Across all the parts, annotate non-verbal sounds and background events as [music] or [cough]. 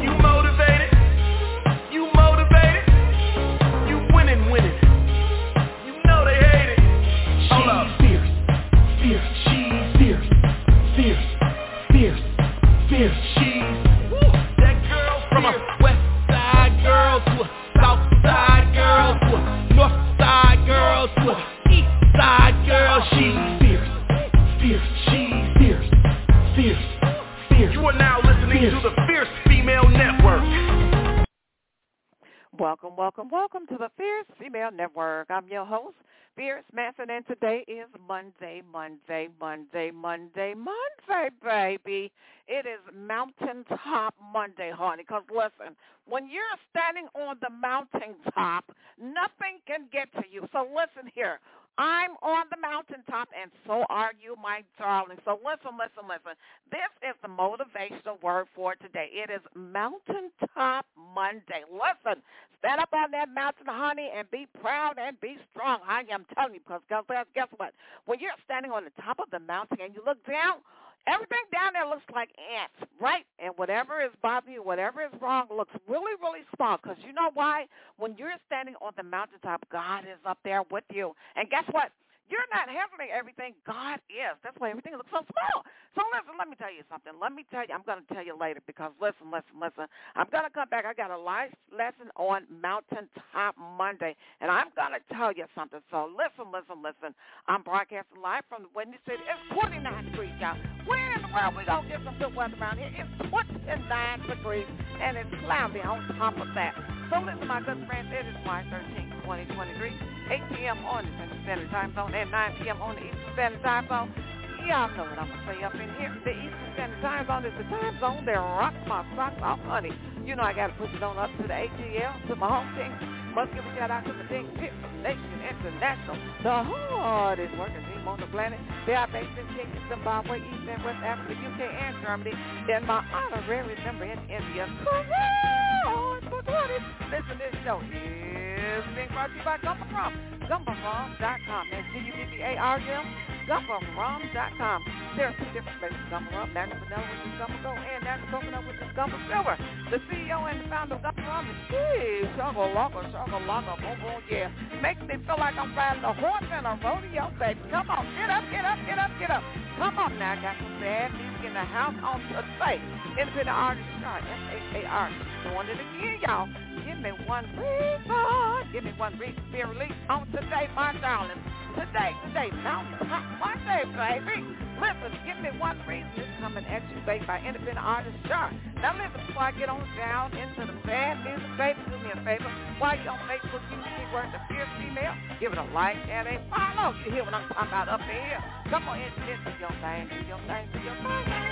you I'm your host, Fierce Manson, and today is Monday, Monday, Monday, Monday, Monday, baby. It is Mountain Top Monday, honey, because listen, when you're standing on the mountain top, nothing can get to you. So listen here. I'm on the mountaintop, and so are you, my darling. So listen, listen, listen. This is the motivational word for today. It is Mountaintop Monday. Listen, stand up on that mountain, honey, and be proud and be strong. I am telling you, because guess what? When you're standing on the top of the mountain and you look down, Everything down there looks like ants, right? And whatever is bothering you, whatever is wrong, looks really, really small. Because you know why? When you're standing on the mountaintop, God is up there with you. And guess what? You're not handling everything. God is. That's why everything looks so small. So listen, let me tell you something. Let me tell you. I'm going to tell you later because listen, listen, listen. I'm going to come back. I got a life lesson on Mountaintop Monday, and I'm going to tell you something. So listen, listen, listen. I'm broadcasting live from the Windy City. It's 29 out. Where in the world we to get some good weather around here? It's 29 degrees, and it's cloudy on top of that. So listen, my good friends, it is March 13, 2023, 8 p.m. on the Central Standard Time Zone at 9 p.m. on the Eastern Standard Time Zone. Y'all know what I'm going to say up in here. The Eastern Standard Time Zone is the time zone that rocks my socks off, honey. You know I got to push it on up to the ATL, to my home team. Must give a shout out to the Big Pip Nation International, the hardest working team on the planet. They are based in Kenya, Zimbabwe, East and West Africa, UK, and Germany. And my honorary member in India, Listen, this show is being brought to you by Gumbo Rum. GumboRum.com. That's G-U-B-B-A-R-M. GumboRum.com. There are two different flavors of Gumbo Rum. Natural vanilla, which is Gumbo Gold, and natural coconut, which is Gumbo Silver. The CEO and the founder of Gumbo Rum is Steve Shuggle Logger, Shuggle Logger, boom, boom, yeah. Makes me feel like I'm riding a horse in a rodeo, baby. Come on, get up, get up, get up, get up. Come on now, got some bad music in the house on site. Independent artist uh, Shar, S-H-A-R. Doing it again, y'all. Give me one reason. Give me one reason to be released on today, my darling. Today, today, Mountain Top Monday, baby. Listen, give me one reason. It's coming at you, baby, by independent artist Shar. Now listen, before I get on down into the bad music, baby, do me a favor. While you're on Facebook, use the keyword the fierce female. Give it a like and a follow. You hear what I'm talking about up in here. Come on, into this, do your thing, do your thing, do your thing.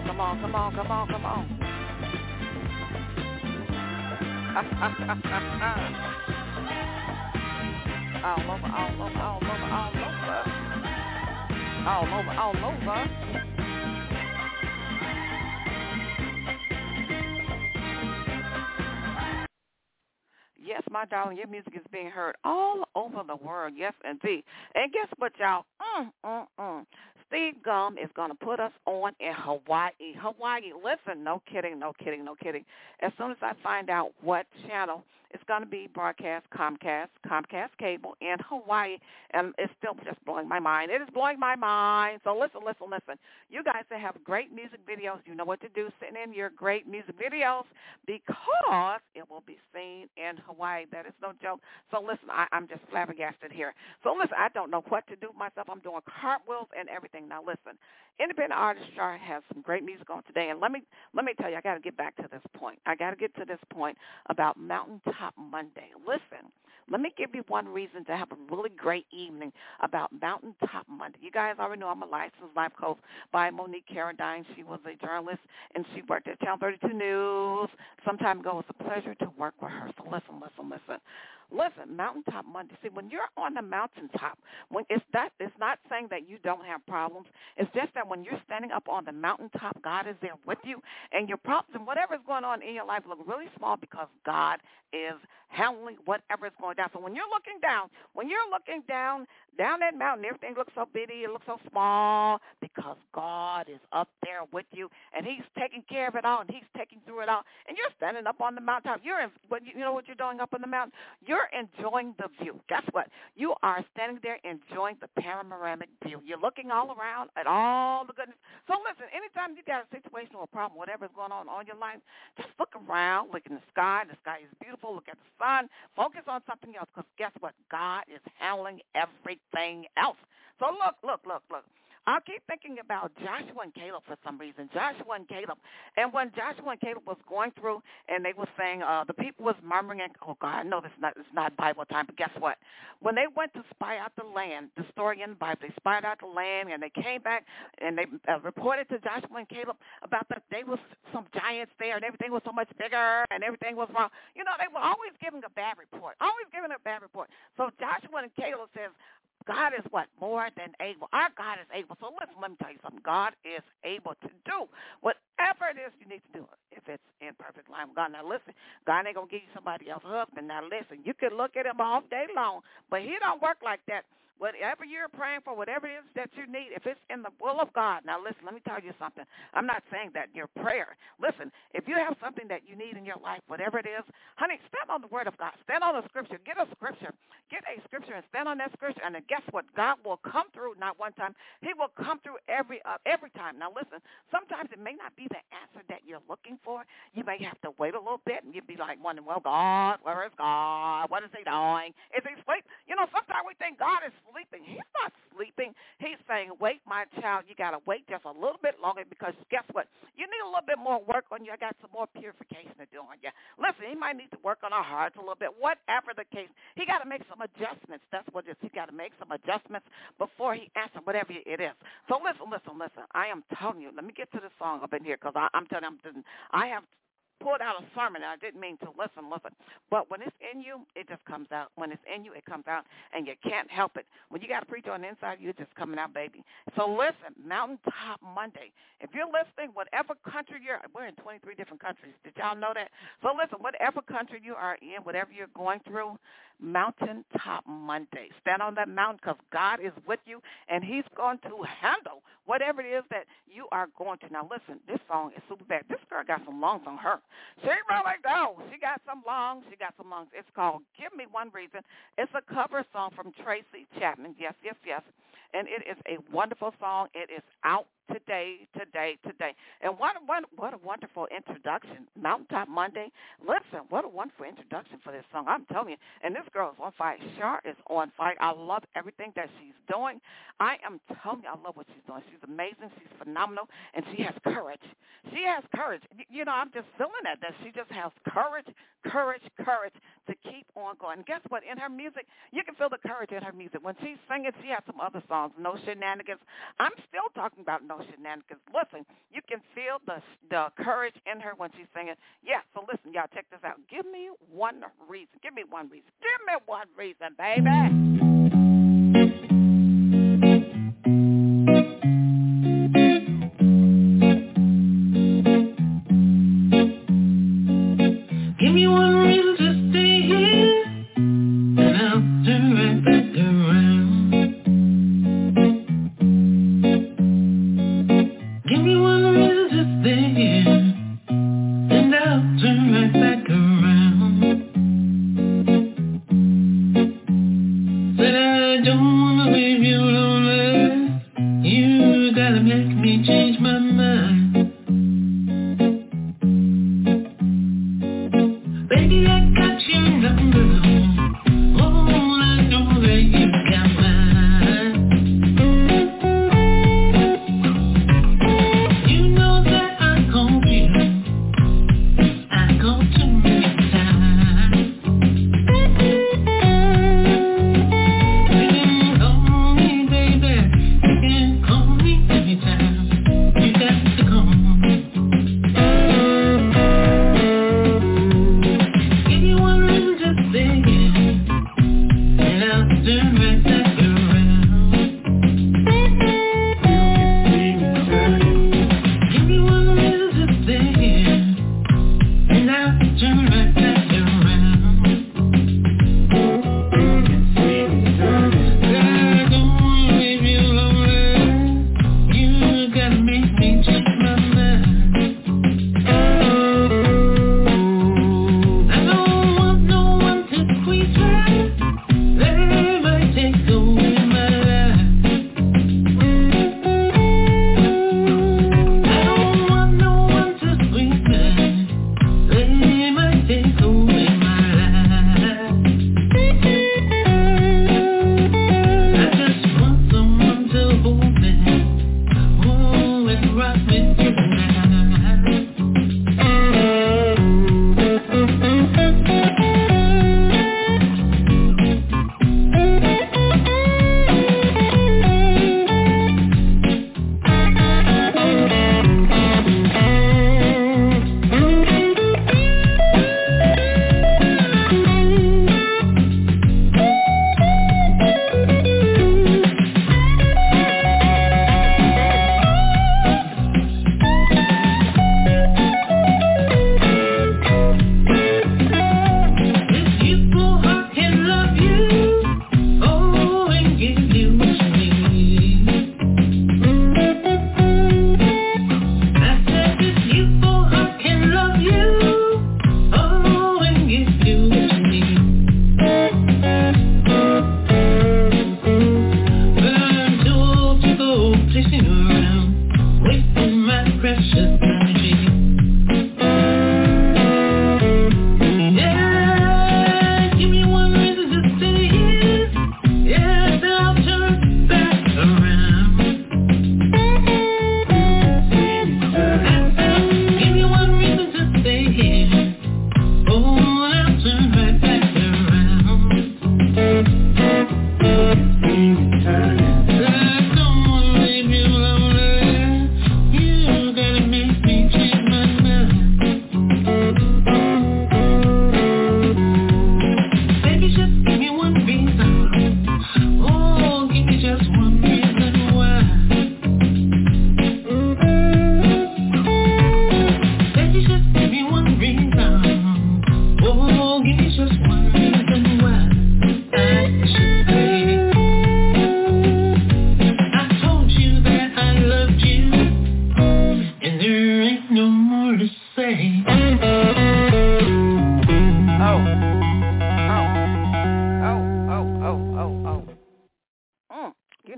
On, come on, come on, come on, come on. [laughs] all over, all over, all over, all over. All over, all over. Yes, my darling, your music is being heard all over the world. Yes, indeed. And guess what, y'all? Mm, mm, mm. Steve Gum is going to put us on in Hawaii. Hawaii, listen, no kidding, no kidding, no kidding. As soon as I find out what channel It's going to be broadcast Comcast, Comcast Cable in Hawaii, and it's still just blowing my mind. It is blowing my mind. So listen, listen, listen. You guys that have great music videos, you know what to do. Send in your great music videos because it will be seen in Hawaii. That is no joke. So listen, I, I'm just flabbergasted here. So listen, I don't know what to do myself. I'm doing cartwheels and everything. Now listen, Independent Artist Shar has some great music on today, and let me let me tell you, I got to get back to this point. I got to get to this point about Mountaintop Monday. Listen, let me give you one reason to have a really great evening about Mountaintop Monday. You guys already know I'm a licensed life coach by Monique Carradine. She was a journalist and she worked at Channel 32 News some time ago. It was a pleasure to work with her. So listen, listen, listen. Listen, mountaintop Monday. See, when you're on the mountaintop, when it's that it's not saying that you don't have problems. It's just that when you're standing up on the mountaintop, God is there with you, and your problems and whatever is going on in your life look really small because God is handling whatever is going down. So when you're looking down, when you're looking down, down that mountain, everything looks so bitty, it looks so small because God is up there with you and he's taking care of it all and he's taking through it all. And you're standing up on the mountaintop. You're in, you know what you're doing up on the mountain? You're enjoying the view. Guess what? You are standing there enjoying the panoramic view. You're looking all around at all the goodness. So listen, anytime you got a situation or a problem, whatever is going on in your life, just look around, look in the sky. The sky is beautiful. Look at the sun. Focus on something else because guess what? God is handling everything else. So look, look, look, look. I keep thinking about Joshua and Caleb for some reason. Joshua and Caleb. And when Joshua and Caleb was going through and they were saying, uh, the people was murmuring, and, oh God, I know this is not, is not Bible time, but guess what? When they went to spy out the land, the story in the Bible, they spied out the land and they came back and they uh, reported to Joshua and Caleb about that there was some giants there and everything was so much bigger and everything was wrong. You know, they were always giving a bad report, always giving a bad report. So Joshua and Caleb says, God is what? More than able. Our God is able. So listen, let me tell you something. God is able to do whatever it is you need to do if it's in perfect line with God. Now listen, God ain't gonna give you somebody else's husband. Now listen, you can look at him all day long, but he don't work like that whatever you're praying for, whatever it is that you need, if it's in the will of God. Now, listen, let me tell you something. I'm not saying that your prayer. Listen, if you have something that you need in your life, whatever it is, honey, stand on the word of God. Stand on the scripture. Get a scripture. Get a scripture and stand on that scripture. And guess what? God will come through not one time. He will come through every uh, every time. Now, listen, sometimes it may not be the answer that you're looking for. You may have to wait a little bit and you'd be like wondering, well, God, where is God? What is he doing? Is he asleep? You know, sometimes we think God is. He's not sleeping. He's saying, wait, my child, you got to wait just a little bit longer because guess what? You need a little bit more work on you. I got some more purification to do on you. Listen, he might need to work on our hearts a little bit. Whatever the case, he got to make some adjustments. That's what it is. He got to make some adjustments before he answers whatever it is. So listen, listen, listen. I am telling you. Let me get to the song up in here because I'm telling you, I'm, I have pulled out a sermon, and I didn't mean to listen, listen. But when it's in you, it just comes out. When it's in you, it comes out, and you can't help it. When you got a preacher on the inside, you're just coming out, baby. So listen, Mountaintop Monday. If you're listening, whatever country you're, we're in 23 different countries. Did y'all know that? So listen, whatever country you are in, whatever you're going through, Mountaintop Monday. Stand on that mountain because God is with you, and he's going to handle whatever it is that you are going to. Now listen, this song is super bad. This girl got some lungs on her. She really do. Oh, she got some lungs. She got some lungs. It's called Give Me One Reason. It's a cover song from Tracy Chapman. Yes, yes, yes. And it is a wonderful song. It is out today, today, today. And what a, what, what a wonderful introduction. Mountaintop Monday. Listen, what a wonderful introduction for this song. I'm telling you. And this girl is on fire. Shar is on fire. I love everything that she's doing. I am telling you, I love what she's doing. She's amazing. She's phenomenal. And she has courage. She has courage. You know, I'm just feeling that, that she just has courage, courage, courage to keep on going. And guess what? In her music, you can feel the courage in her music. When she's singing, she has some other songs, No Shenanigans. I'm still talking about No Shenanigans. Listen, you can feel the the courage in her when she's singing. Yeah, so listen, y'all, check this out. Give me one reason. Give me one reason. Give me one reason, baby.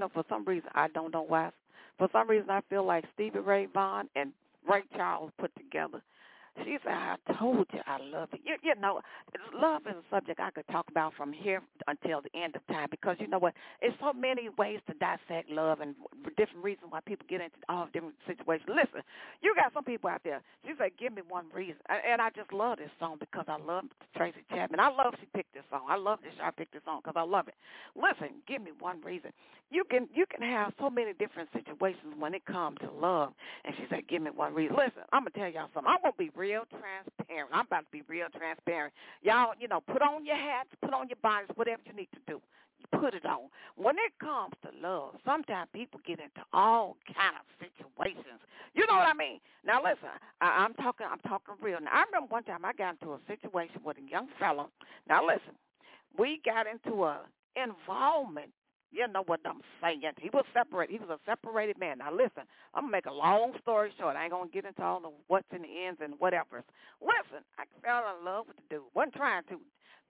Know, for some reason, I don't know why. For some reason, I feel like Stevie Ray Vaughan and Ray Charles put together she said, I told you I love you. you. You know, love is a subject I could talk about from here until the end of time because you know what? It's so many ways to dissect love and different reasons why people get into all different situations. Listen, you got some people out there. She said, give me one reason. And I just love this song because I love Tracy Chapman. I love she picked this song. I love this I picked this song because I love it. Listen, give me one reason. You can you can have so many different situations when it comes to love. And she said, give me one reason. Listen, I'm going to tell y'all something. I'm going to be real transparent. I'm about to be real transparent. Y'all, you know, put on your hats, put on your bonnets, whatever you need to do. Put it on. When it comes to love, sometimes people get into all kind of situations. You know what I mean? Now listen, I, I'm talking. I'm talking real. Now I remember one time I got into a situation with a young fellow. Now listen, we got into a involvement you know what I'm saying. He was separated. He was a separated man. Now listen, I'm gonna make a long story short. I ain't gonna get into all the what's and the ends and whatever. Listen, I fell in love with the dude. wasn't trying to.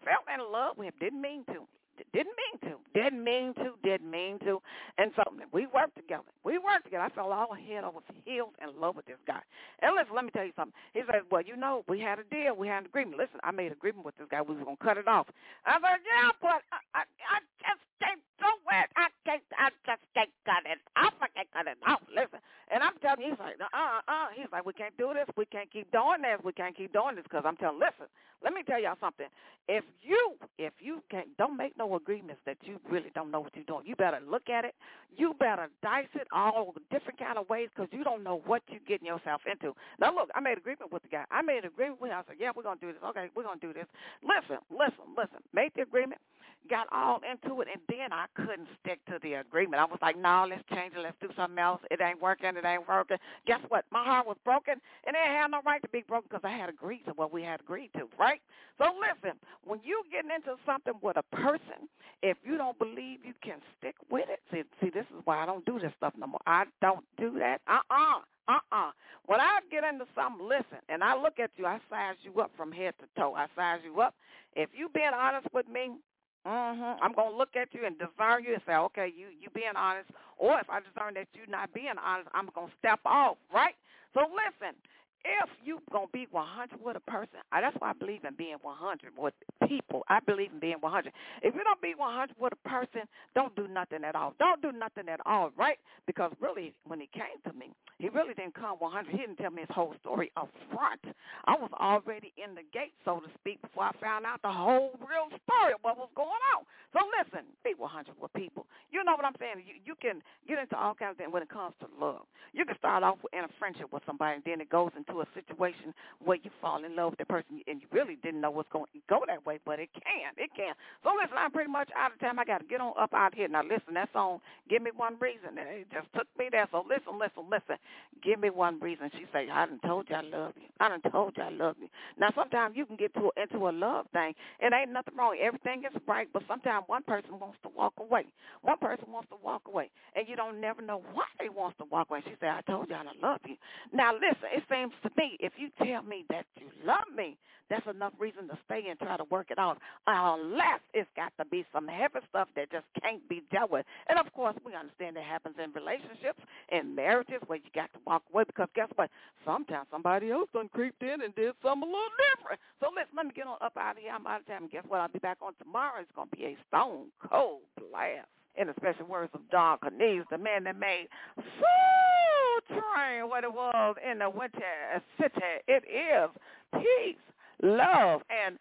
Fell in love with him. Didn't mean to. Didn't mean to. Didn't mean to. Didn't mean to. And so we worked together. We worked together. I fell all head over heels in love with this guy. And listen, let me tell you something. He said, well, you know, we had a deal. We had an agreement. Listen, I made an agreement with this guy. We was going to cut it off. I said, yeah, but I, I, I just can't do it. I can't, I just can't cut it off. I can't cut it off. Listen. And I'm telling you, he's like, uh, uh. He's like, we can't do this. We can't keep doing this. We can't keep doing this because I'm telling, listen, let me tell y'all something. If you, if you can't, don't make no agreements that you really don't know what you're doing. You better look at it. You better dice it all different kind of ways because you don't know what you're getting yourself into. Now, look, I made an agreement with the guy. I made an agreement with him. I said, yeah, we're to do this. Okay, we're to do this. Listen, listen, listen. Make the agreement got all into it, and then I couldn't stick to the agreement. I was like, no, let's change it. Let's do something else. It ain't working. It ain't working. Guess what? My heart was broken, and it had no right to be broken because I had agreed to what we had agreed to, right? So listen, when you getting into something with a person, if you don't believe you can stick with it, see, see, this is why I don't do this stuff no more. I don't do that. Uh-uh. Uh-uh. When I get into something, listen, and I look at you, I size you up from head to toe. I size you up. If you being honest with me, Mm-hmm. I'm gonna look at you and discern you and say, okay, you you being honest. Or if I discern that you're not being honest, I'm gonna step off, right? So listen, if you gonna be 100 with a person, that's why I believe in being 100 with people. I believe in being 100. If you don't be 100 with a person, don't do nothing at all. Don't do nothing at all, right? Because really, when he came to me, he really didn't come 100. He didn't tell me his whole story up front. I was already in the gate, so to speak, before I found out the whole real story of what was going on. So listen, be 100 with people. You know what I'm saying? You, you can get into all kinds of things when it comes to love. You can start off in a friendship with somebody, and then it goes into into a situation where you fall in love with the person and you really didn't know what's going to go that way, but it can. It can. So listen, I'm pretty much out of time. I got to get on up out here. Now listen, that song, Give Me One Reason. It just took me there. So listen, listen, listen. Give me one reason. She say, I done told you I love you. I done told you I love you. Now sometimes you can get to a, into a love thing. It ain't nothing wrong. Everything is right, but sometimes one person wants to walk away. One person wants to walk away, and you don't never know why they wants to walk away. She said, I told you I love you. Now listen, it seems to me, if you tell me that you love me, that's enough reason to stay and try to work it out. Unless it's got to be some heavy stuff that just can't be dealt with. And of course, we understand that happens in relationships and marriages where you got to walk away because guess what? Sometimes somebody else done creeped in and did something a little different. So let's let me get on up out of here. I'm out of time. And guess what? I'll be back on tomorrow. It's gonna be a stone cold blast. In the special words of Don Cornelius, the man that made Soul Train what it was in the Windy City. It is peace, love, and